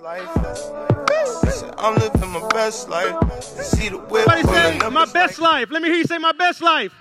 life. I'm living my best life. See the whip. Somebody say, my best life. Let me hear you say, my best life.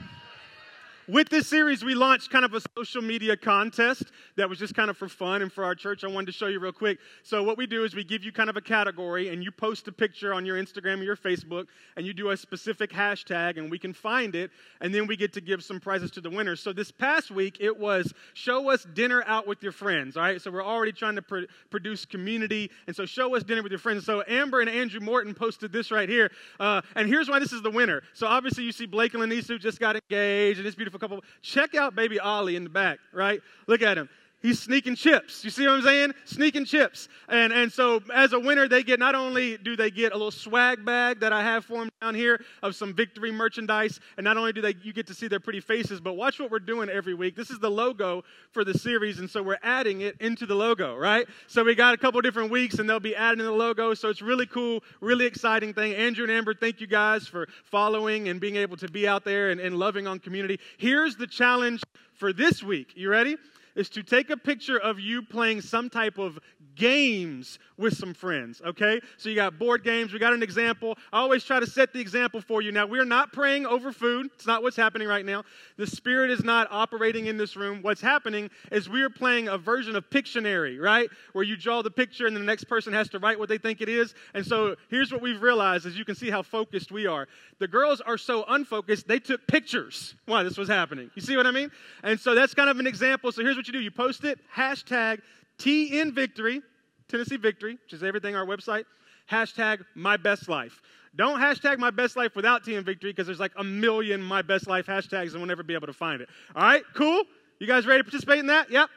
With this series, we launched kind of a social media contest that was just kind of for fun and for our church. I wanted to show you real quick. So, what we do is we give you kind of a category, and you post a picture on your Instagram or your Facebook, and you do a specific hashtag, and we can find it, and then we get to give some prizes to the winners. So, this past week, it was show us dinner out with your friends, all right? So, we're already trying to pr- produce community, and so show us dinner with your friends. So, Amber and Andrew Morton posted this right here, uh, and here's why this is the winner. So, obviously, you see Blake and Lanisu just got engaged, and it's beautiful couple. Check out baby Ollie in the back, right? Look at him. He's sneaking chips. You see what I'm saying? Sneaking chips. And, and so, as a winner, they get not only do they get a little swag bag that I have for them down here of some victory merchandise, and not only do they you get to see their pretty faces, but watch what we're doing every week. This is the logo for the series, and so we're adding it into the logo, right? So we got a couple different weeks, and they'll be adding the logo. So it's really cool, really exciting thing. Andrew and Amber, thank you guys for following and being able to be out there and, and loving on community. Here's the challenge for this week. You ready? Is to take a picture of you playing some type of games with some friends, okay? So you got board games. We got an example. I always try to set the example for you. Now, we're not praying over food. It's not what's happening right now. The Spirit is not operating in this room. What's happening is we are playing a version of Pictionary, right? Where you draw the picture and the next person has to write what they think it is. And so here's what we've realized as you can see how focused we are. The girls are so unfocused, they took pictures while this was happening. You see what I mean? And so that's kind of an example. So here's what you do you post it, hashtag TN Victory, Tennessee Victory, which is everything our website, hashtag my best life. Don't hashtag my best life without TN Victory because there's like a million my best life hashtags and we'll never be able to find it. All right, cool? You guys ready to participate in that? Yep.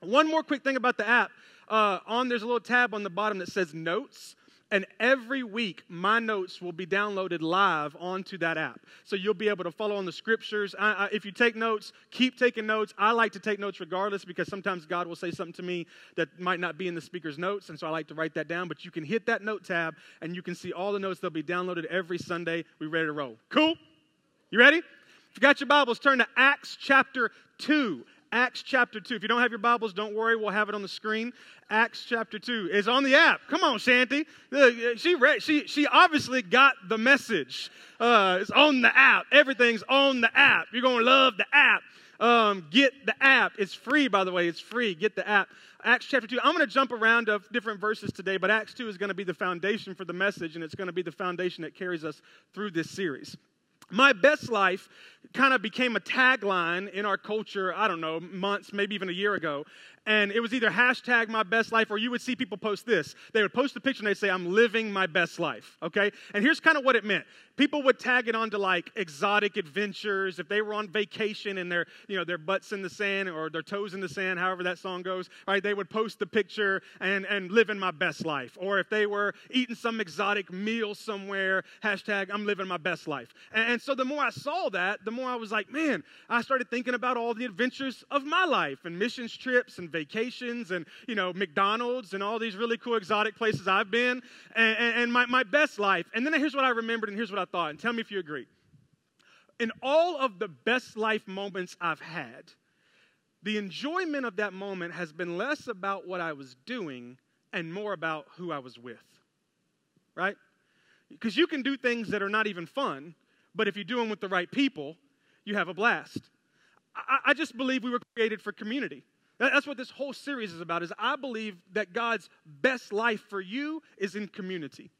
One more quick thing about the app. Uh, on there's a little tab on the bottom that says notes. And every week, my notes will be downloaded live onto that app. So you'll be able to follow on the scriptures. I, I, if you take notes, keep taking notes. I like to take notes regardless because sometimes God will say something to me that might not be in the speaker's notes. And so I like to write that down. But you can hit that note tab and you can see all the notes. They'll be downloaded every Sunday. We ready to roll. Cool? You ready? If you got your Bibles, turn to Acts chapter 2. Acts chapter 2. If you don't have your Bibles, don't worry, we'll have it on the screen. Acts chapter 2 is on the app. Come on, Shanty. She, read, she, she obviously got the message. Uh, it's on the app. Everything's on the app. You're going to love the app. Um, get the app. It's free, by the way. It's free. Get the app. Acts chapter 2. I'm going to jump around of different verses today, but Acts 2 is going to be the foundation for the message, and it's going to be the foundation that carries us through this series. My best life kind of became a tagline in our culture, I don't know, months, maybe even a year ago. And it was either hashtag my best life or you would see people post this. They would post a picture and they'd say, I'm living my best life, okay? And here's kind of what it meant. People would tag it onto like exotic adventures. If they were on vacation and their, you know, their butts in the sand or their toes in the sand, however that song goes, right? They would post the picture and, and living my best life. Or if they were eating some exotic meal somewhere, hashtag I'm living my best life. And, and so the more I saw that, the more I was like, man, I started thinking about all the adventures of my life and missions trips and vacations and, you know, McDonald's and all these really cool exotic places I've been and, and, and my, my best life. And then here's what I remembered and here's what I thought. And tell me if you agree. In all of the best life moments I've had, the enjoyment of that moment has been less about what I was doing and more about who I was with. Right? Because you can do things that are not even fun, but if you do them with the right people, you have a blast. I, I just believe we were created for community. That's what this whole series is about. Is I believe that God's best life for you is in community.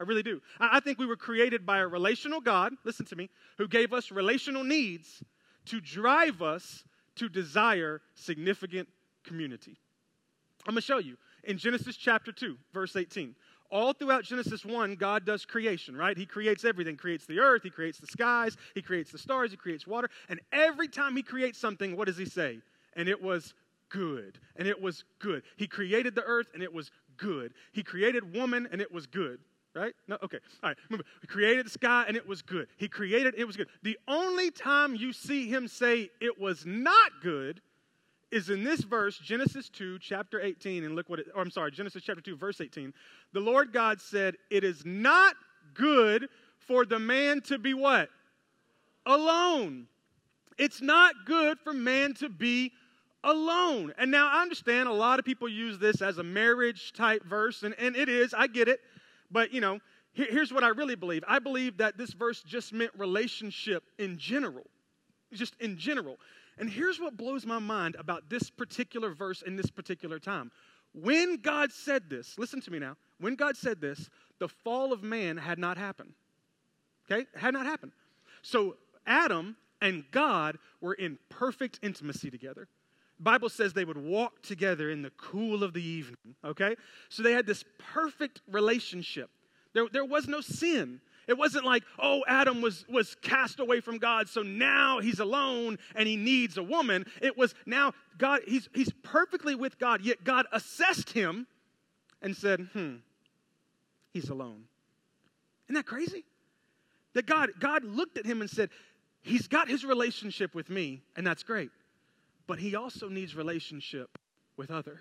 I really do. I think we were created by a relational God, listen to me, who gave us relational needs to drive us to desire significant community. I'm going to show you in Genesis chapter 2, verse 18. All throughout Genesis 1, God does creation, right? He creates everything. Creates the earth, he creates the skies, he creates the stars, he creates water. And every time he creates something, what does he say? And it was good. And it was good. He created the earth and it was good. He created woman and it was good. Right? No, okay. All right. Remember, he created the sky and it was good. He created it was good. The only time you see him say it was not good is in this verse, Genesis 2, chapter 18, and look what it, or I'm sorry, Genesis chapter 2, verse 18. The Lord God said, It is not good for the man to be what? Alone. It's not good for man to be alone. And now I understand a lot of people use this as a marriage type verse, and, and it is, I get it. But, you know, here, here's what I really believe I believe that this verse just meant relationship in general, just in general. And here's what blows my mind about this particular verse in this particular time. When God said this, listen to me now. When God said this, the fall of man had not happened. Okay? Had not happened. So Adam and God were in perfect intimacy together. Bible says they would walk together in the cool of the evening, okay? So they had this perfect relationship. There, there was no sin. It wasn't like, oh, Adam was, was cast away from God, so now he's alone and he needs a woman. It was now God, he's, he's perfectly with God, yet God assessed him and said, hmm, he's alone. Isn't that crazy? That God, God looked at him and said, He's got his relationship with me, and that's great but he also needs relationship with others.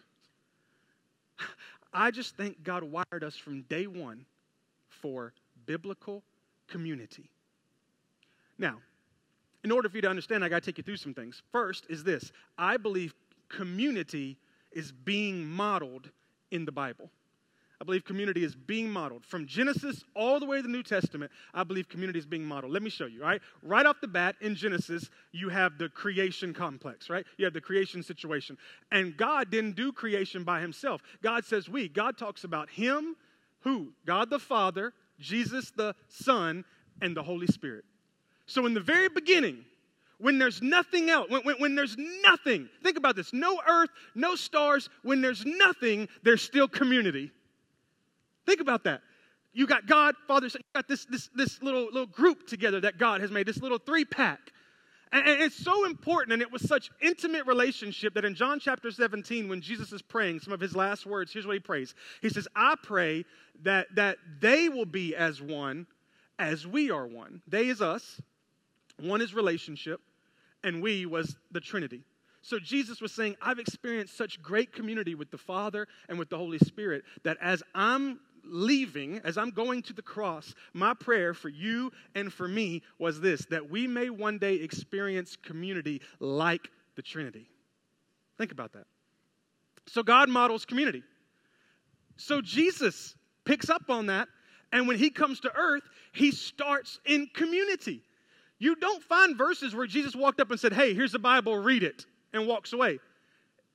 I just think God wired us from day one for biblical community. Now, in order for you to understand, I got to take you through some things. First is this I believe community is being modeled in the Bible. I believe community is being modeled. From Genesis all the way to the New Testament, I believe community is being modeled. Let me show you, right? Right off the bat in Genesis, you have the creation complex, right? You have the creation situation. And God didn't do creation by himself. God says we. God talks about him, who? God the Father, Jesus the Son, and the Holy Spirit. So in the very beginning, when there's nothing else, when, when, when, there's nothing, think about this no earth, no stars, when there's nothing, there's still community. Think about that. You got God, Father, Son, you got this, this, this little, little group together that God has made, this little three pack. And, it's so important, and it was such intimate relationship that in John chapter 17, when Jesus is praying, some of his last words, here's what he prays. He says, I pray that, that they will be as one as we are one. They is us, one is relationship, and we was the Trinity. So Jesus was saying, I've experienced such great community with the Father and with the Holy Spirit that as I'm leaving, as I'm going to the cross, my prayer for you and for me was this that we may one day experience community like the Trinity. Think about that. So God models community. So Jesus picks up on that, and when he comes to earth, he starts in community. You don't find verses where Jesus walked up and said, Hey, here's the Bible, read it, and walks away.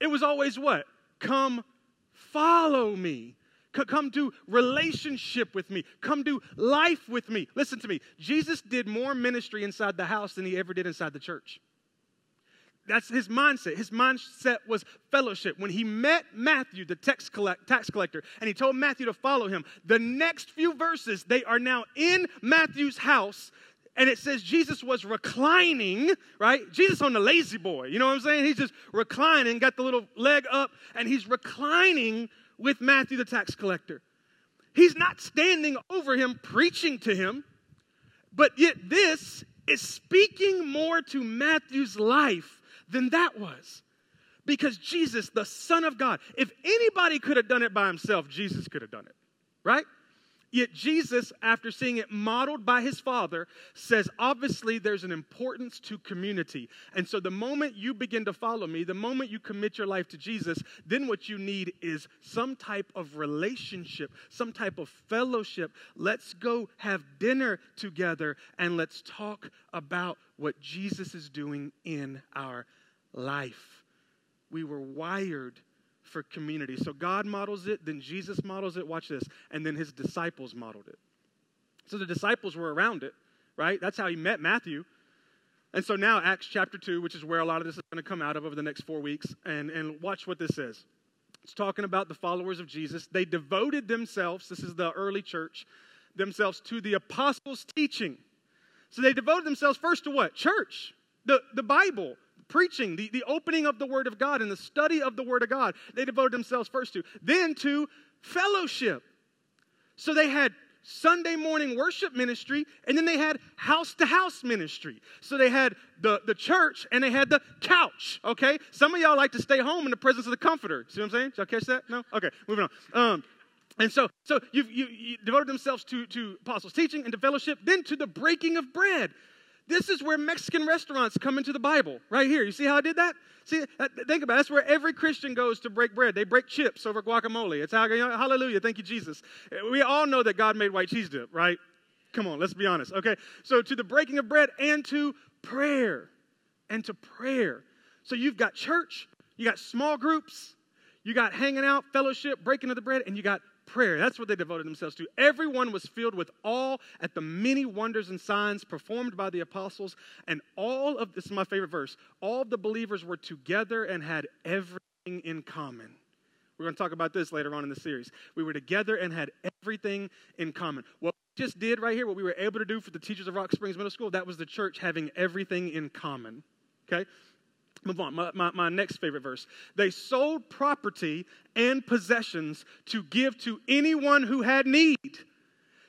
It was always what? Come follow me. Come do relationship with me. Come do life with me. Listen to me. Jesus did more ministry inside the house than he ever did inside the church. That's his mindset. His mindset was fellowship. When he met Matthew, the tax, collect, tax collector, and he told Matthew to follow him, the next few verses, they are now in Matthew's house and it says Jesus was reclining, right? Jesus on the lazy boy, you know what I'm saying? He's just reclining, got the little leg up, and he's reclining with Matthew the tax collector. He's not standing over him preaching to him, but yet this is speaking more to Matthew's life than that was. Because Jesus, the Son of God, if anybody could have done it by himself, Jesus could have done it, right? Yet Jesus, after seeing it modeled by his father, says, obviously, there's an importance to community. And so the moment you begin to follow me, the moment you commit your life to Jesus, then what you need is some type of relationship, some type of fellowship. Let's go have dinner together and let's talk about what Jesus is doing in our life. We were wired for community. So God models it, then Jesus models it. Watch this. And then his disciples modeled it. So the disciples were around it, right? That's how he met Matthew. And so now, Acts chapter 2, which is where a lot of this is going to come out of over the next four weeks. And, and watch what this says. It's talking about the followers of Jesus. They devoted themselves, this is the early church, themselves to the apostles' teaching. So they devoted themselves first to what? Church, the, the Bible, preaching, the, the opening of the Word of God and the study of the Word of God, they devoted themselves first to. Then to fellowship. So they had Sunday morning worship ministry, and then they had house to house ministry. So they had the, the church and they had the couch, okay? Some of y'all like to stay home in the presence of the comforter. See what I'm saying? Y'all catch that? No? Okay, moving on. Um, and so, so you you devoted themselves to, to apostles' teaching and to fellowship, then to the breaking of bread. This is where Mexican restaurants come into the Bible, right here. You see how I did that? See, uh, think about it. That's where every Christian goes to break bread. They break chips over guacamole. It's how, hallelujah. Thank you, Jesus. We all know that God made white cheese dip, right? Come on, let's be honest. Okay, so to the breaking of bread and to prayer, and to prayer. So you've got church, you got small groups, you got hanging out, fellowship, breaking of the bread, and you got prayer. That's what they devoted themselves to. Everyone was filled with awe at the many wonders and signs performed by the apostles, and all of this is my favorite verse. All the believers were together and had everything in common. We're going to talk about this later on in the series. We were together and had everything in common. What we just did right here, what we were able to do for the teachers of Rock Springs Middle School, that was the church having everything in common. Okay? Move on. My, my, my, next favorite verse. They sold property and possessions to give to anyone who had need.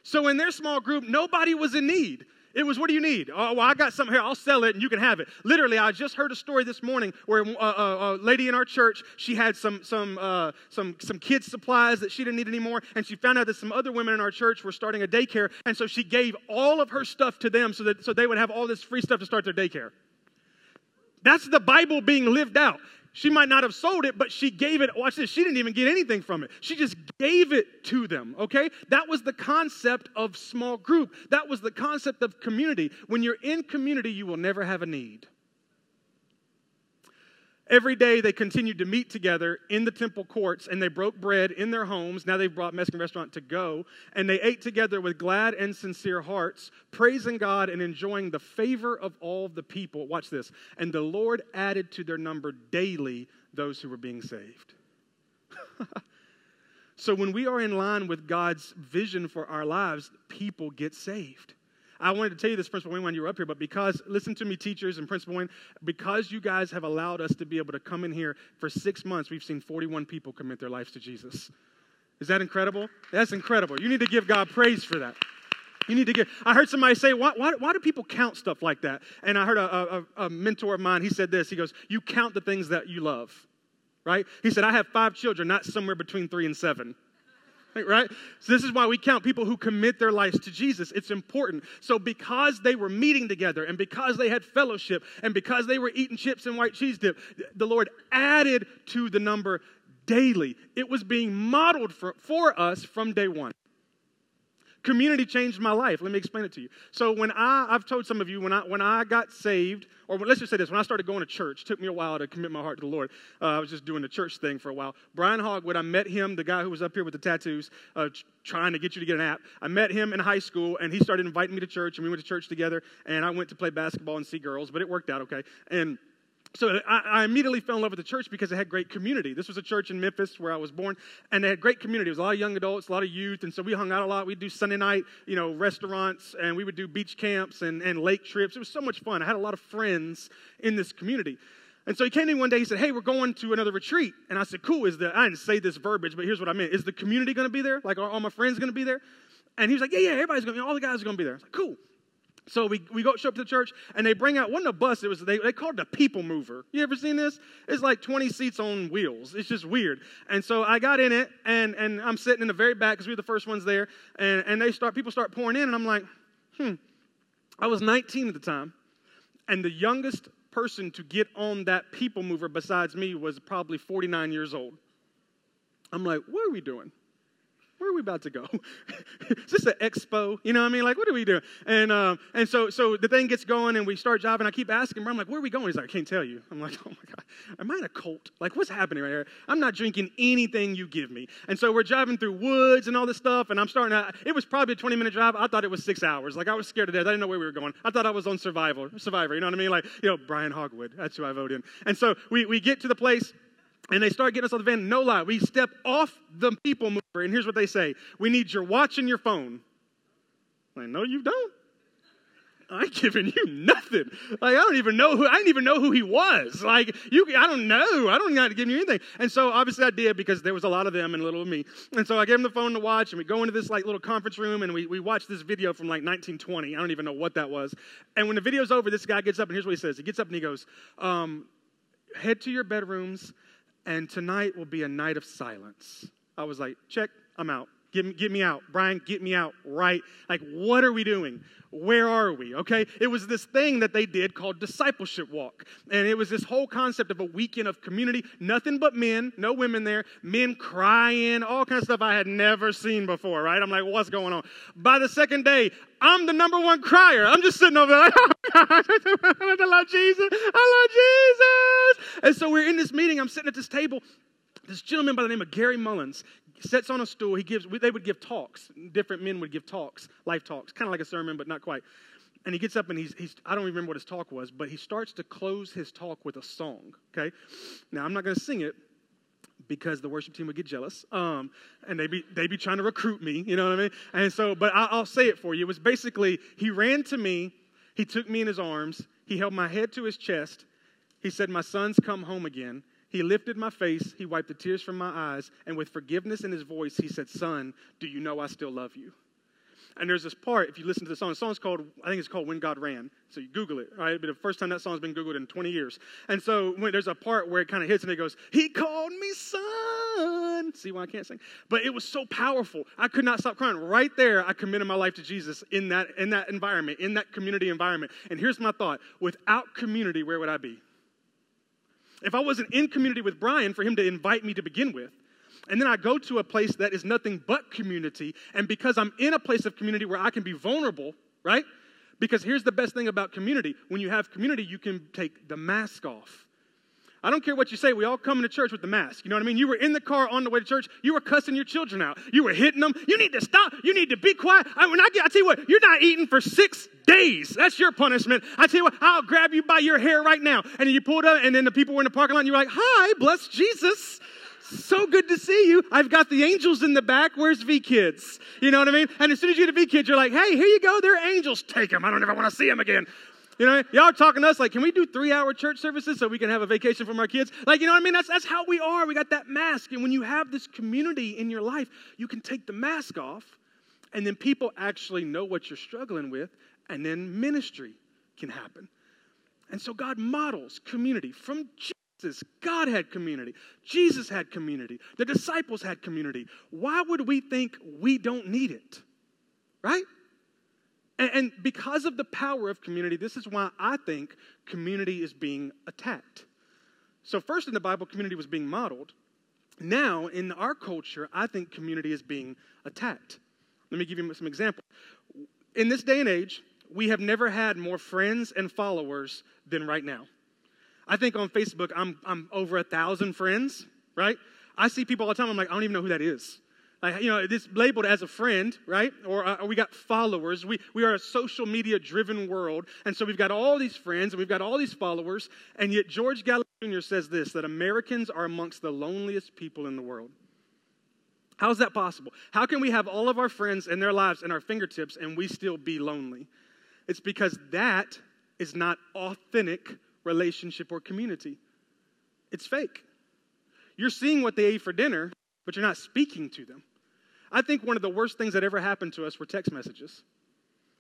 So in their small group, nobody was in need. It was, what do you need? Oh, well, I got something here. I'll sell it and you can have it. Literally, I just heard a story this morning where a, uh, a, uh, a lady in our church, she had some, some, uh, some, some kids' supplies that she didn't need anymore. And she found out that some other women in our church were starting a daycare. And so she gave all of her stuff to them so that so they would have all this free stuff to start their daycare. That's the Bible being lived out. She might not have sold it, but she gave it. Watch this. She didn't even get anything from it. She just gave it to them, okay? That was the concept of small group. That was the concept of community. When you're in community, you will never have a need. Every day they continued to meet together in the temple courts and they broke bread in their homes. Now they've brought Mexican restaurant to go. And they ate together with glad and sincere hearts, praising God and enjoying the favor of all the people. Watch this. And the Lord added to their number daily those who were being saved. so when we are in line with God's vision for our lives, people get saved. I wanted to tell you this, Principal Wayne, when you were up here, but because, listen to me, teachers and Principal Wayne, because you guys have allowed us to be able to come in here for six months, we've seen 41 people commit their lives to Jesus. Is that incredible? That's incredible. You need to give God praise for that. You need to get. I heard somebody say, why, why, why do people count stuff like that? And I heard a, a, a mentor of mine, he said this. He goes, You count the things that you love, right? He said, I have five children, not somewhere between three and seven right? So this is why we count people who commit their lives to Jesus. It's important. So because they were meeting together and because they had fellowship and because they were eating chips and white cheese dip, the Lord added to the number daily. It was being modeled for, for us from day one. Community changed my life. Let me explain it to you. So when I, I've told some of you, when I, when I got saved, or let's just say this, when I started going to church, took me a while to commit my heart to the Lord. Uh, I was just doing the church thing for a while. Brian Hogwood, I met him, the guy who was up here with the tattoos, uh, trying to get you to get an app. I met him in high school, and he started inviting me to church, and we went to church together, and I went to play basketball and see girls, but it worked out okay. And so I, I, immediately fell in love with the church because it had great community. This was a church in Memphis where I was born, and they had great community. It was a lot of young adults, a lot of youth, and so we hung out a lot. We'd do Sunday night, you know, restaurants, and we would do beach camps and, and lake trips. It was so much fun. I had a lot of friends in this community. And so he came to me one day, he said, Hey, we're going to another retreat. And I said, Cool, is the, I didn't say this verbiage, but here's what I meant. Is the community going to be there? Like, are all my friends going to be there? And he was like, Yeah, yeah, everybody's going to be, all the guys are to be there. I was like, Cool. So we, we go show up to the church and they bring out one of the bus. It was they, they called it a people mover. You ever seen this? It's like 20 seats on wheels. It's just weird. And so I got in it and, and I'm sitting in the very back because we were the first ones there. And, and they start people start pouring in and I'm like, hmm. I was 19 at the time, and the youngest person to get on that people mover besides me was probably 49 years old. I'm like, what are we doing? Where are we about to go? Is this an expo? You know what I mean? Like, what are we doing? And um, and so so the thing gets going, and we start driving. I keep asking, I'm like, where are we going? He's like, I can't tell you. I'm like, oh my god, am I in a cult? Like, what's happening right here? I'm not drinking anything you give me. And so we're driving through woods and all this stuff, and I'm starting to. It was probably a 20 minute drive. I thought it was six hours. Like I was scared to death. I didn't know where we were going. I thought I was on Survivor. Survivor. You know what I mean? Like you know, Brian Hogwood. That's who I vote in. And so we we get to the place and they start getting us on the van. No lie. We step off the people mover, and here's what they say We need your watch and your phone. I'm Like, no, you don't. I ain't giving you nothing. Like I don't even know who I didn't even know who he was. Like you, I don't know. I don't got to give you anything. And so obviously I did because there was a lot of them and a little of me. And so I gave him the phone to watch, and we go into this like little conference room, and we we watch this video from like 1920. I don't even know what that was. And when the video's over, this guy gets up and here's what he says. He gets up and he goes, um, "Head to your bedrooms and tonight will be a night of silence. I was like, check, I'm out. Get me, get me out. Brian, get me out right. Like, what are we doing? Where are we? Okay. It was this thing that they did called discipleship walk. And it was this whole concept of a weekend of community, nothing but men, no women there, men crying, all kinds of stuff I had never seen before, right? I'm like, what's going on? By the second day, I'm the number one crier. I'm just sitting over there like, oh, I love Jesus. I love Jesus. And so we're in this meeting. I'm sitting at this table. This gentleman by the name of Gary Mullins sits on a stool. He gives, they would give talks. Different men would give talks, life talks, kind of like a sermon, but not quite. And he gets up and he's, he's, I don't remember what his talk was, but he starts to close his talk with a song, okay? Now, I'm not going to sing it because the worship team would get jealous um, and they'd be, they'd be trying to recruit me, you know what I mean? And so, but I, I'll say it for you. It was basically, he ran to me, he took me in his arms, he held my head to his chest, he said, My son's come home again. He lifted my face, he wiped the tears from my eyes, and with forgiveness in his voice, he said, Son, do you know I still love you? And there's this part, if you listen to the song, the song's called, I think it's called When God Ran. So you Google it, right? But the first time that song's been Googled in 20 years. And so when there's a part where it kind of hits and it goes, He called me son. See why I can't sing? But it was so powerful. I could not stop crying. Right there, I committed my life to Jesus in that, in that environment, in that community environment. And here's my thought without community, where would I be? If I wasn't in community with Brian for him to invite me to begin with, and then I go to a place that is nothing but community, and because I'm in a place of community where I can be vulnerable, right? Because here's the best thing about community when you have community, you can take the mask off. I don't care what you say. We all come into church with the mask. You know what I mean? You were in the car on the way to church. You were cussing your children out. You were hitting them. You need to stop. You need to be quiet. I, when I, get, I tell you what, you're not eating for six days. That's your punishment. I tell you what, I'll grab you by your hair right now. And you pulled up, and then the people were in the parking lot, and you're like, hi, bless Jesus. So good to see you. I've got the angels in the back. Where's V Kids? You know what I mean? And as soon as you get a V Kids, you're like, hey, here you go. They're angels. Take them. I don't ever want to see them again. You know, y'all are talking to us like, can we do three hour church services so we can have a vacation from our kids? Like, you know what I mean? That's, that's how we are. We got that mask. And when you have this community in your life, you can take the mask off, and then people actually know what you're struggling with, and then ministry can happen. And so God models community from Jesus. God had community. Jesus had community. The disciples had community. Why would we think we don't need it? Right? And, because of the power of community, this is why I think community is being attacked. So, first in the Bible, community was being modeled. Now, in our culture, I think community is being attacked. Let me give you some examples. In this day and age, we have never had more friends and followers than right now. I think on Facebook, I'm, I'm over a thousand friends, right? I see people all the time, I'm like, I don't even know who that is. Like, you know, this labeled as a friend, right? Or, uh, we got followers. We, we are a social media driven world. And so we've got all these friends and we've got all these followers. And yet, George Gallup Jr. says this that Americans are amongst the loneliest people in the world. How is that possible? How can we have all of our friends and their lives in our fingertips and we still be lonely? It's because that is not authentic relationship or community. It's fake. You're seeing what they ate for dinner, but you're not speaking to them. I think one of the worst things that ever happened to us were text messages.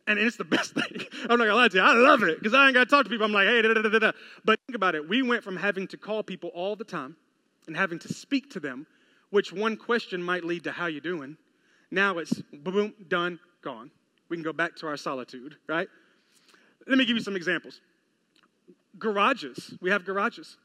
And it's the best thing. I'm not gonna lie to you. I love it because I ain't gotta talk to people. I'm like, hey, da, da, da, da. But think about it. We went from having to call people all the time and having to speak to them, which one question might lead to how you doing. Now it's boom, boom, done, gone. We can go back to our solitude, right? Let me give you some examples. Garages. We have garages.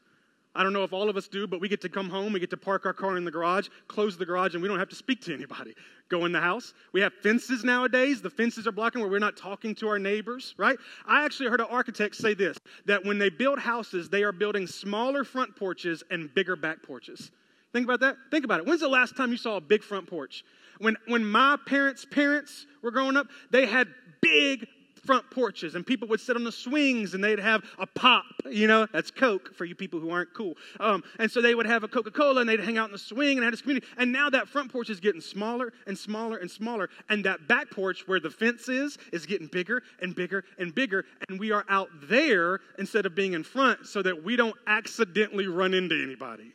I don't know if all of us do, but we get to come home, we get to park our car in the garage, close the garage, and we don't have to speak to anybody. Go in the house. We have fences nowadays. The fences are blocking where we're not talking to our neighbors, right? I actually heard an architect say this that when they build houses, they are building smaller front porches and bigger back porches. Think about that. Think about it. When's the last time you saw a big front porch? When, when my parents' parents were growing up, they had big front porches and people would sit on the swings and they'd have a pop, you know, that's Coke for you people who aren't cool. Um, and so they would have a Coca Cola and they'd hang out in the swing and had this community. And now that front porch is getting smaller and smaller and smaller. And that back porch where the fence is, is getting bigger and bigger and bigger. And we are out there instead of being in front so that we don't accidentally run into anybody.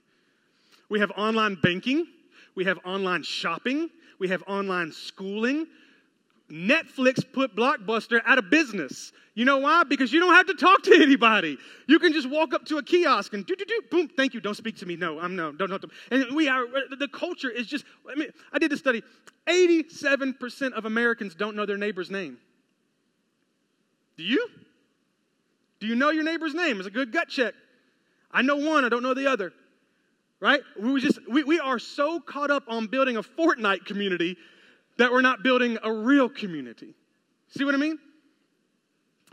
We have online banking, we have online shopping, we have online schooling Netflix put Blockbuster out of business. You know why? Because you don't have to talk to anybody. You can just walk up to a kiosk and do do do boom. Thank you. Don't speak to me. No, I'm no. Don't don't. And we are the culture is just. I mean, I did a study. Eighty-seven percent of Americans don't know their neighbor's name. Do you? Do you know your neighbor's name? It's a good gut check. I know one. I don't know the other. Right? We just we, we are so caught up on building a Fortnite community that we're not building a real community. See what I mean?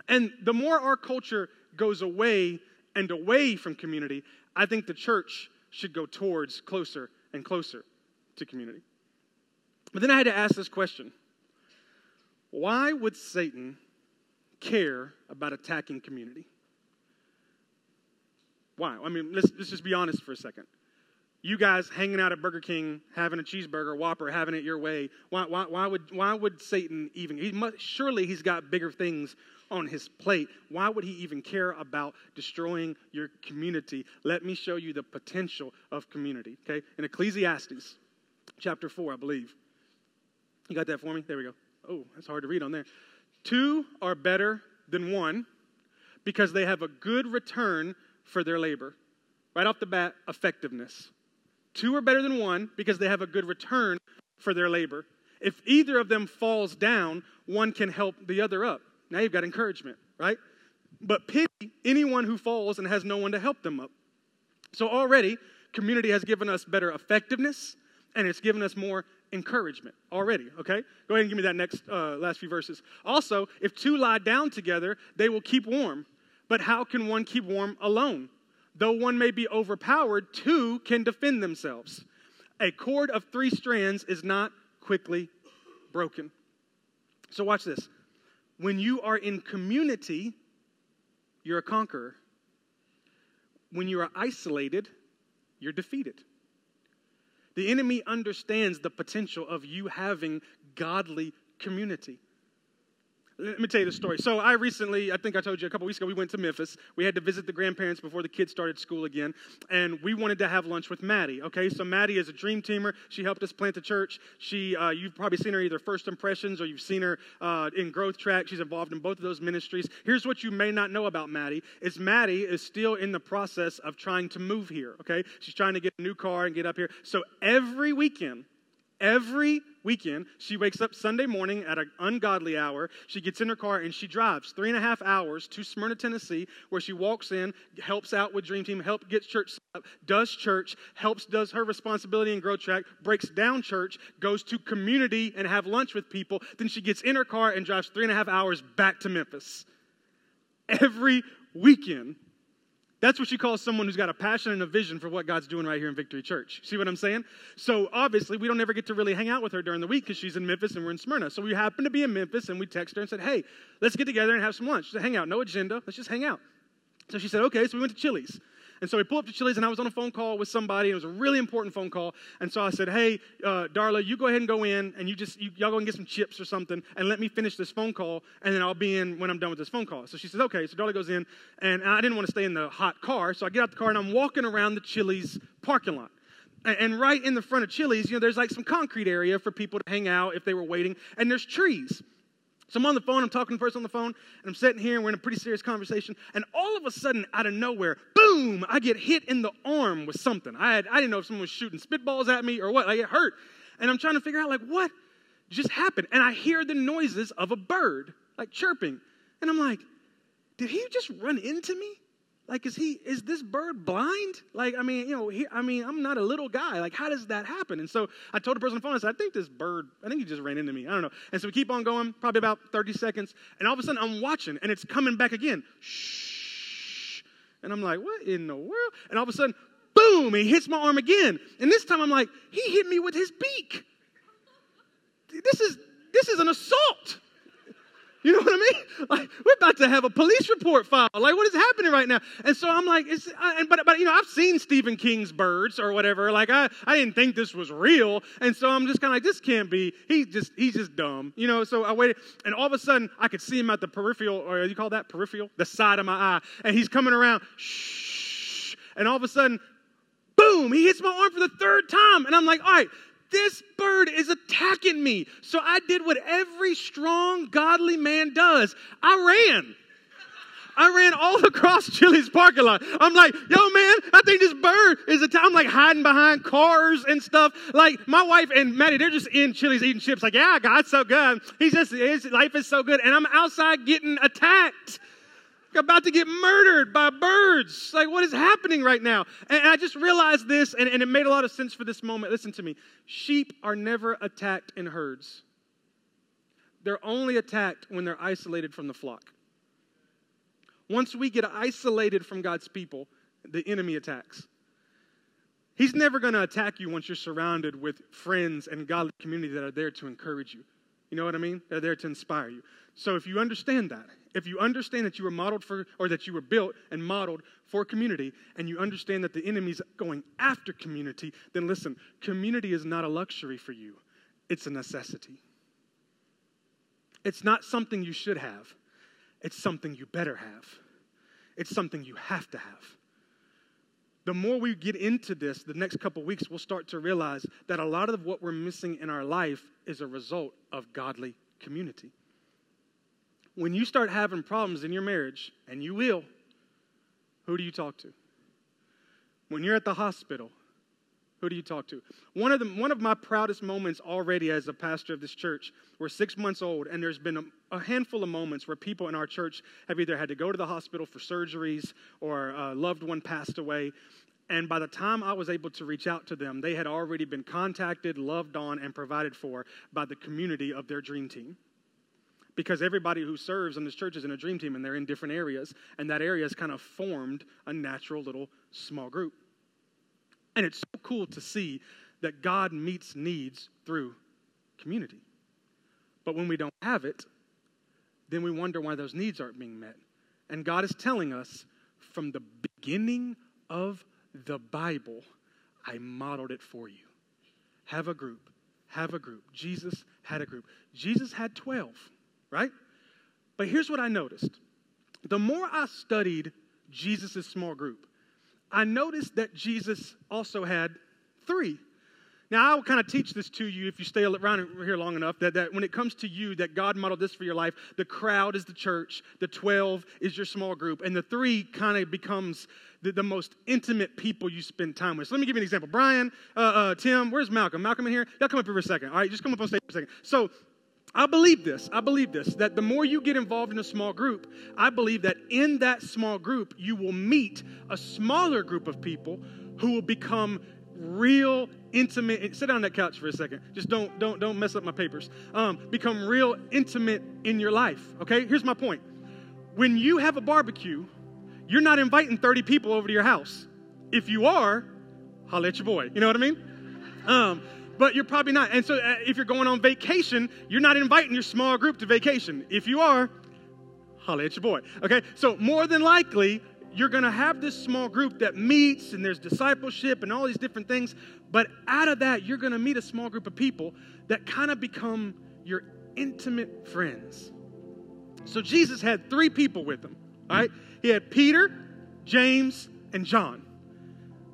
And the more our culture goes away and away from community, I think the church should go towards closer and closer to community. But then I had to ask this question why would Satan care about attacking community? Why? I mean, let's, let's just be honest for a second you guys hanging out at Burger King, having a cheeseburger, Whopper, having it your way. Why, why, why, would, why would Satan even? He must, surely he's got bigger things on his plate. Why would he even care about destroying your community? Let me show you the potential of community, okay? In Ecclesiastes chapter 4, I believe. You got that for me? There we go. Oh, that's hard to read on there. Two are better than one because they have a good return for their labor. Right off the bat, effectiveness. Two are better than one because they have a good return for their labor. If either of them falls down, one can help the other up. Now you've got encouragement, right? But pity anyone who falls and has no one to help them up. So already, community has given us better effectiveness and it's given us more encouragement already, okay? Go ahead and give me that next uh, last few verses. Also, if two lie down together, they will keep warm. But how can one keep warm alone? Though one may be overpowered, two can defend themselves. A cord of three strands is not quickly broken. So, watch this. When you are in community, you're a conqueror. When you are isolated, you're defeated. The enemy understands the potential of you having godly community. Let me tell you the story. So, I recently, I think I told you a couple weeks ago, we went to Memphis. We had to visit the grandparents before the kids started school again, and we wanted to have lunch with Maddie. Okay, so Maddie is a dream teamer. She helped us plant the church. She, uh, you've probably seen her either First Impressions or you've seen her uh, in Growth Track. She's involved in both of those ministries. Here's what you may not know about Maddie: is Maddie is still in the process of trying to move here. Okay, she's trying to get a new car and get up here. So every weekend, every weekend, she wakes up Sunday morning at an ungodly hour. She gets in her car and she drives three and a half hours to Smyrna, Tennessee, where she walks in, helps out with Dream Team, help get church up, does church, helps, does her responsibility in Growth Track, breaks down church, goes to community and have lunch with people. Then she gets in her car and drives three and a half hours back to Memphis. Every weekend, that's what she calls someone who's got a passion and a vision for what God's doing right here in Victory Church. See what I'm saying? So obviously, we don't ever get to really hang out with her during the week because she's in Memphis and we're in Smyrna. So we happen to be in Memphis and we text her and said, hey, let's get together and have some lunch. Said, hang out, no agenda, let's just hang out. So she said, okay. So we went to Chili's. And so we pulled up to Chili's, and I was on a phone call with somebody. And it was a really important phone call. And so I said, "Hey, uh, Darla, you go ahead and go in, and you just you, all go and get some chips or something, and let me finish this phone call, and then I'll be in when I'm done with this phone call." So she says, "Okay." So Darla goes in, and I didn't want to stay in the hot car, so I get out the car and I'm walking around the Chili's parking lot. And right in the front of Chili's, you know, there's like some concrete area for people to hang out if they were waiting, and there's trees. So I'm on the phone, I'm talking to the person on the phone, and I'm sitting here, and we're in a pretty serious conversation. And all of a sudden, out of nowhere, boom, I get hit in the arm with something. I, had, I didn't know if someone was shooting spitballs at me or what. I get hurt. And I'm trying to figure out, like, what just happened? And I hear the noises of a bird, like chirping. And I'm like, did he just run into me? Like, is he, is this bird blind? Like, I mean, you know, he, I mean, I'm not a little guy. Like, how does that happen? And so I told the person on the phone, I said, I think this bird, I think he just ran into me. I don't know. And so we keep on going, probably about 30 seconds. And all of a sudden I'm watching and it's coming back again. Shh. And I'm like, what in the world? And all of a sudden, boom, he hits my arm again. And this time I'm like, he hit me with his beak. This is, this is an assault. You know what I mean? Like we're about to have a police report filed. Like what is happening right now? And so I'm like, it's, I, but but you know I've seen Stephen King's Birds or whatever. Like I I didn't think this was real, and so I'm just kind of like this can't be. He just he's just dumb, you know. So I waited, and all of a sudden I could see him at the peripheral, or you call that peripheral, the side of my eye, and he's coming around. Shh, and all of a sudden, boom! He hits my arm for the third time, and I'm like, all right this bird is attacking me. So I did what every strong, godly man does I ran. I ran all across Chili's parking lot. I'm like, yo, man, I think this bird is a time. I'm like hiding behind cars and stuff. Like my wife and Maddie, they're just in Chili's eating chips. Like, yeah, God's so good. He's just, his life is so good. And I'm outside getting attacked. About to get murdered by birds. Like, what is happening right now? And I just realized this, and, and it made a lot of sense for this moment. Listen to me. Sheep are never attacked in herds, they're only attacked when they're isolated from the flock. Once we get isolated from God's people, the enemy attacks. He's never going to attack you once you're surrounded with friends and godly community that are there to encourage you. You know what I mean? They're there to inspire you. So if you understand that, if you understand that you were modeled for, or that you were built and modeled for community, and you understand that the enemy's going after community, then listen, community is not a luxury for you, it's a necessity. It's not something you should have, it's something you better have. It's something you have to have. The more we get into this, the next couple weeks, we'll start to realize that a lot of what we're missing in our life is a result of godly community. When you start having problems in your marriage, and you will, who do you talk to? When you're at the hospital, who do you talk to? One of, the, one of my proudest moments already as a pastor of this church, we're six months old, and there's been a, a handful of moments where people in our church have either had to go to the hospital for surgeries or a loved one passed away. And by the time I was able to reach out to them, they had already been contacted, loved on, and provided for by the community of their dream team because everybody who serves in this church is in a dream team and they're in different areas and that area has kind of formed a natural little small group and it's so cool to see that God meets needs through community. But when we don't have it, then we wonder why those needs aren't being met. And God is telling us from the beginning of the Bible, I modeled it for you. Have a group. Have a group. Jesus had a group. Jesus had 12, right? But here's what I noticed the more I studied Jesus' small group, I noticed that Jesus also had three. Now, I'll kind of teach this to you if you stay around here long enough that, that when it comes to you, that God modeled this for your life. The crowd is the church, the 12 is your small group, and the three kind of becomes the, the, most intimate people you spend time with. So let me give you an example. Brian, uh, uh, Tim, where's Malcolm? Malcolm in here? Y'all come up here for a second. All right, just come up on stage for a second. So I believe this. I believe this that the more you get involved in a small group, I believe that in that small group, you will meet a smaller group of people who will become real intimate sit down on that couch for a second just don't don't don't mess up my papers um, become real intimate in your life okay? Here's my point. When you have a barbecue you're not inviting 30 people over to your house. If you are holla at your boy you know what i mean? Um, but you're probably not. And so uh, if you're going on vacation, you're not inviting your small group to vacation. If you are, holla at your boy. Okay? So more than likely, you're going to have this small group that meets and there's discipleship and all these different things. But out of that, you're going to meet a small group of people that kind of become your intimate friends. So Jesus had three people with him, all right? He had Peter, James, and John.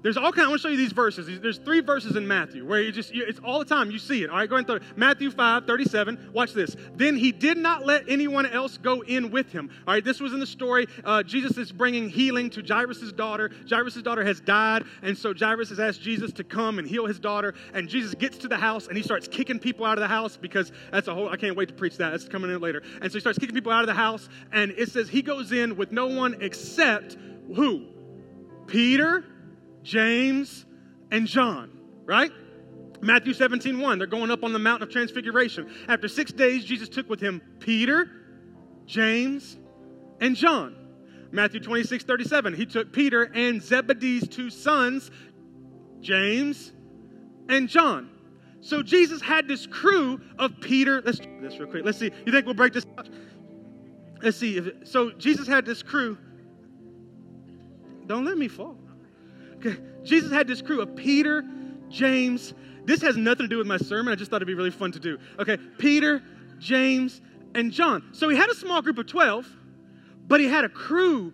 There's all kind. I want to show you these verses. There's three verses in Matthew where you just it's all the time you see it. All right, go ahead and throw it. Matthew 5, 37. Watch this. Then he did not let anyone else go in with him. All right, this was in the story. Uh, Jesus is bringing healing to Jairus' daughter. Jairus' daughter has died, and so Jairus has asked Jesus to come and heal his daughter. And Jesus gets to the house and he starts kicking people out of the house because that's a whole. I can't wait to preach that. That's coming in later. And so he starts kicking people out of the house, and it says he goes in with no one except who? Peter James, and John, right? Matthew 17, 1, they're going up on the mountain of transfiguration. After six days, Jesus took with him Peter, James, and John. Matthew 26, 37, he took Peter and Zebedee's two sons, James and John. So Jesus had this crew of Peter. Let's do this real quick. Let's see. You think we'll break this? Up? Let's see. It, so Jesus had this crew. Don't let me fall. Okay. Jesus had this crew of Peter, James. This has nothing to do with my sermon. I just thought it'd be really fun to do. Okay. Peter, James, and John. So he had a small group of 12, but he had a crew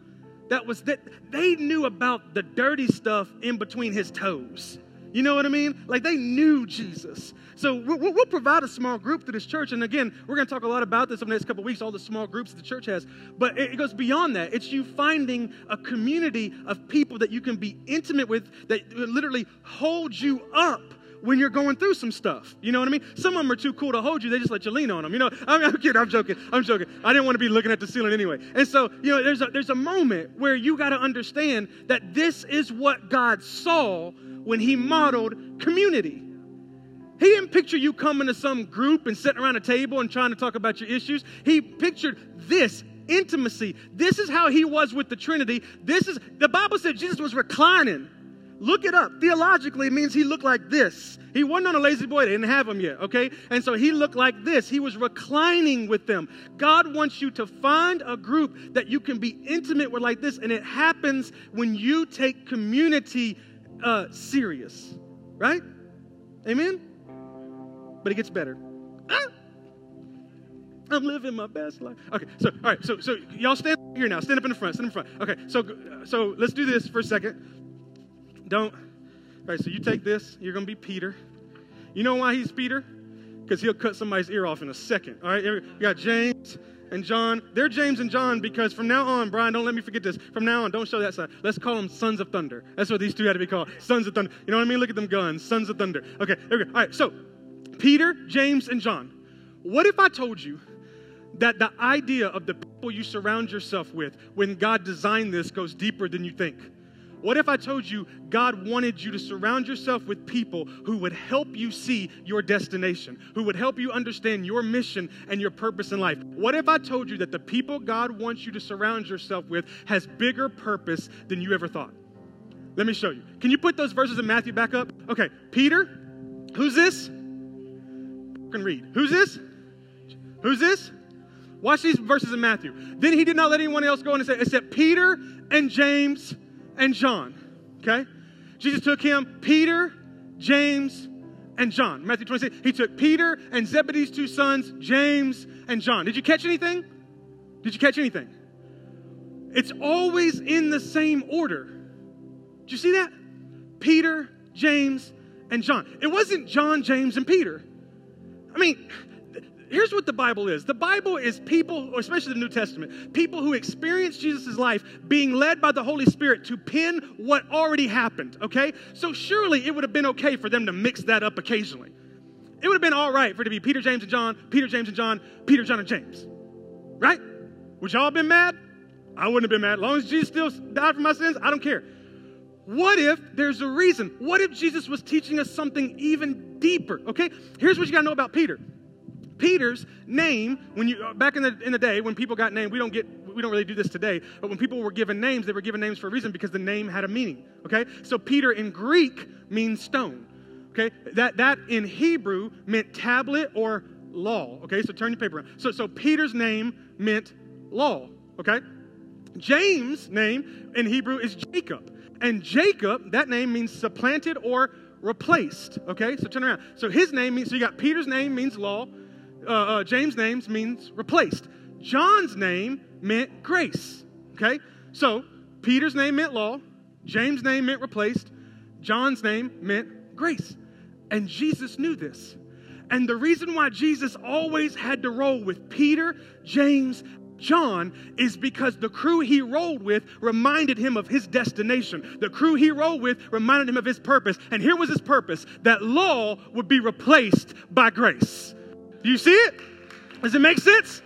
that was that they knew about the dirty stuff in between his toes. You know what I mean? Like they knew Jesus. So we'll, we'll provide a small group to this church. And again, we're going to talk a lot about this over the next couple weeks, all the small groups the church has. But it goes beyond that. It's you finding a community of people that you can be intimate with that literally hold you up when you're going through some stuff. You know what I mean? Some of them are too cool to hold you. They just let you lean on them. You know, I'm, I'm kidding. I'm joking. I'm joking. I didn't want to be looking at the ceiling anyway. And so, you know, there's a, there's a moment where you got to understand that this is what God saw when he modeled community. He didn't picture you coming to some group and sitting around a table and trying to talk about your issues. He pictured this intimacy. This is how he was with the Trinity. This is the Bible said Jesus was reclining. Look it up. Theologically, it means he looked like this. He wasn't on a lazy boy, they didn't have him yet, okay? And so he looked like this. He was reclining with them. God wants you to find a group that you can be intimate with like this, and it happens when you take community uh, serious, right? Amen? But it gets better. Ah! I'm living my best life. Okay, so all right, so so y'all stand here now. Stand up in the front. Stand in front. Okay, so so let's do this for a second. Don't. All right, so you take this. You're gonna be Peter. You know why he's Peter? Because he'll cut somebody's ear off in a second. All right, you got James and John. They're James and John because from now on, Brian, don't let me forget this. From now on, don't show that side. Let's call them sons of thunder. That's what these two had to be called. Sons of thunder. You know what I mean? Look at them guns. Sons of thunder. Okay, there we go. All right, so Peter, James, and John. What if I told you that the idea of the people you surround yourself with when God designed this goes deeper than you think? What if I told you God wanted you to surround yourself with people who would help you see your destination, who would help you understand your mission and your purpose in life? What if I told you that the people God wants you to surround yourself with has bigger purpose than you ever thought? Let me show you. Can you put those verses in Matthew back up? Okay, Peter, who's this? Can read. Who's this? Who's this? Watch these verses in Matthew. Then he did not let anyone else go, in said Peter and James and John. Okay? Jesus took him, Peter, James, and John. Matthew 26, he took Peter and Zebedee's two sons, James and John. Did you catch anything? Did you catch anything? It's always in the same order. Did you see that? Peter, James, and John. It wasn't John, James, and Peter. I mean, here's what the Bible is the Bible is people, especially the New Testament, people who experience Jesus' life being led by the Holy Spirit to pin what already happened, okay? So surely it would have been okay for them to mix that up occasionally. It would have been all right for it to be Peter, James, and John, Peter, James, and John, Peter, John, and James, right? Would y'all have been mad? I wouldn't have been mad. As long as Jesus still died for my sins, I don't care. What if there's a reason? What if Jesus was teaching us something even deeper? Okay, here's what you gotta know about Peter. Peter's name, when you uh, back in the in the day when people got named, we don't get we don't really do this today, but when people were given names, they were given names for a reason because the name had a meaning. Okay? So Peter in Greek means stone. Okay? That that in Hebrew meant tablet or law. Okay, so turn your paper around. So so Peter's name meant law. Okay? James' name in Hebrew is Jacob. And Jacob, that name means supplanted or replaced. Okay, so turn around. So his name means, so you got Peter's name means law, uh, uh, James' name means replaced. John's name meant grace. Okay? So Peter's name meant law, James' name meant replaced, John's name meant grace. And Jesus knew this. And the reason why Jesus always had to roll with Peter, James, John is because the crew he rolled with reminded him of his destination. The crew he rolled with reminded him of his purpose. And here was his purpose that law would be replaced by grace. Do you see it? Does it make sense?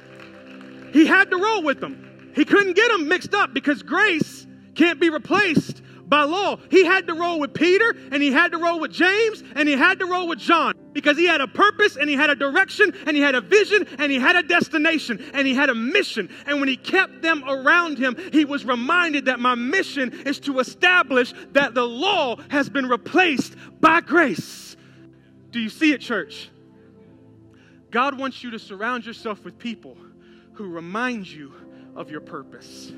He had to roll with them. He couldn't get them mixed up because grace can't be replaced by law. He had to roll with Peter and he had to roll with James and he had to roll with John because he had a purpose and he had a direction and he had a vision and he had a destination and he had a mission. And when he kept them around him, he was reminded that my mission is to establish that the law has been replaced by grace. Do you see it, church? God wants you to surround yourself with people who remind you of your purpose.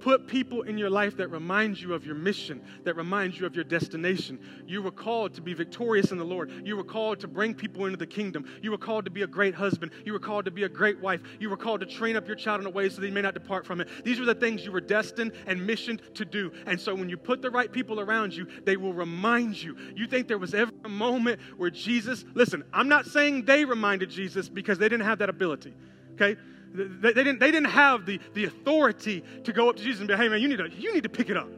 Put people in your life that remind you of your mission, that remind you of your destination. You were called to be victorious in the Lord. You were called to bring people into the kingdom. You were called to be a great husband. You were called to be a great wife. You were called to train up your child in a way so he may not depart from it. These were the things you were destined and missioned to do. And so when you put the right people around you, they will remind you. You think there was ever a moment where Jesus, listen, I'm not saying they reminded Jesus because they didn't have that ability, okay? They, they, didn't, they didn't have the, the authority to go up to Jesus and be, hey, man, you need, to, you need to pick it up.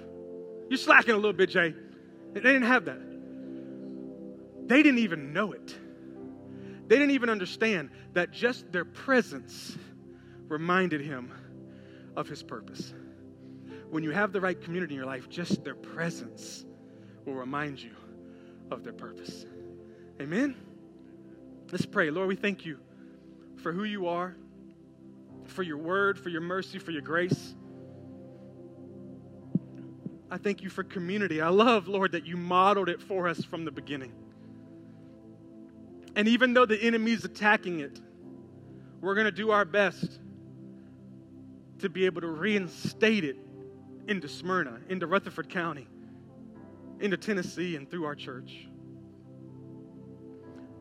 You're slacking a little bit, Jay. They didn't have that. They didn't even know it. They didn't even understand that just their presence reminded him of his purpose. When you have the right community in your life, just their presence will remind you of their purpose. Amen? Let's pray. Lord, we thank you for who you are for your word, for your mercy, for your grace. I thank you for community. I love, Lord, that you modeled it for us from the beginning. And even though the enemy's attacking it, we're going to do our best to be able to reinstate it into Smyrna, into Rutherford County, into Tennessee, and through our church.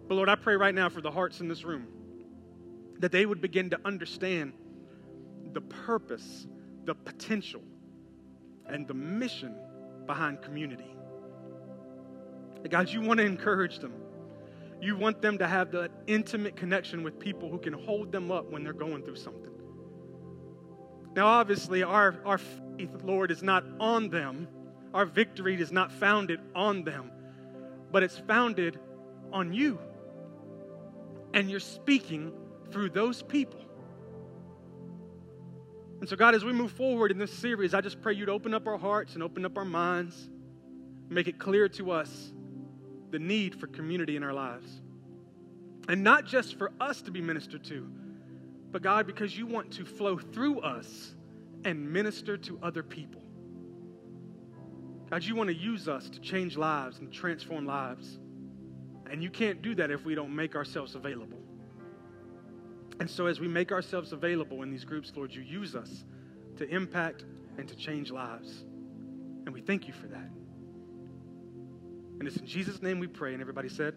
But Lord, I pray right now for the hearts in this room that they would begin to understand the purpose, the potential, and the mission behind community. God, you want to encourage them. You want them to have that intimate connection with people who can hold them up when they're going through something. Now, obviously, our, our faith, Lord, is not on them. Our victory is not founded on them, but it's founded on you. And you're speaking through those people. And so, God, as we move forward in this series, I just pray you'd open up our hearts and open up our minds, make it clear to us the need for community in our lives. And not just for us to be ministered to, but God, because you want to flow through us and minister to other people. God, you want to use us to change lives and transform lives. And you can't do that if we don't make ourselves available. And so, as we make ourselves available in these groups, Lord, you use us to impact and to change lives. And we thank you for that. And it's in Jesus' name we pray. And everybody said.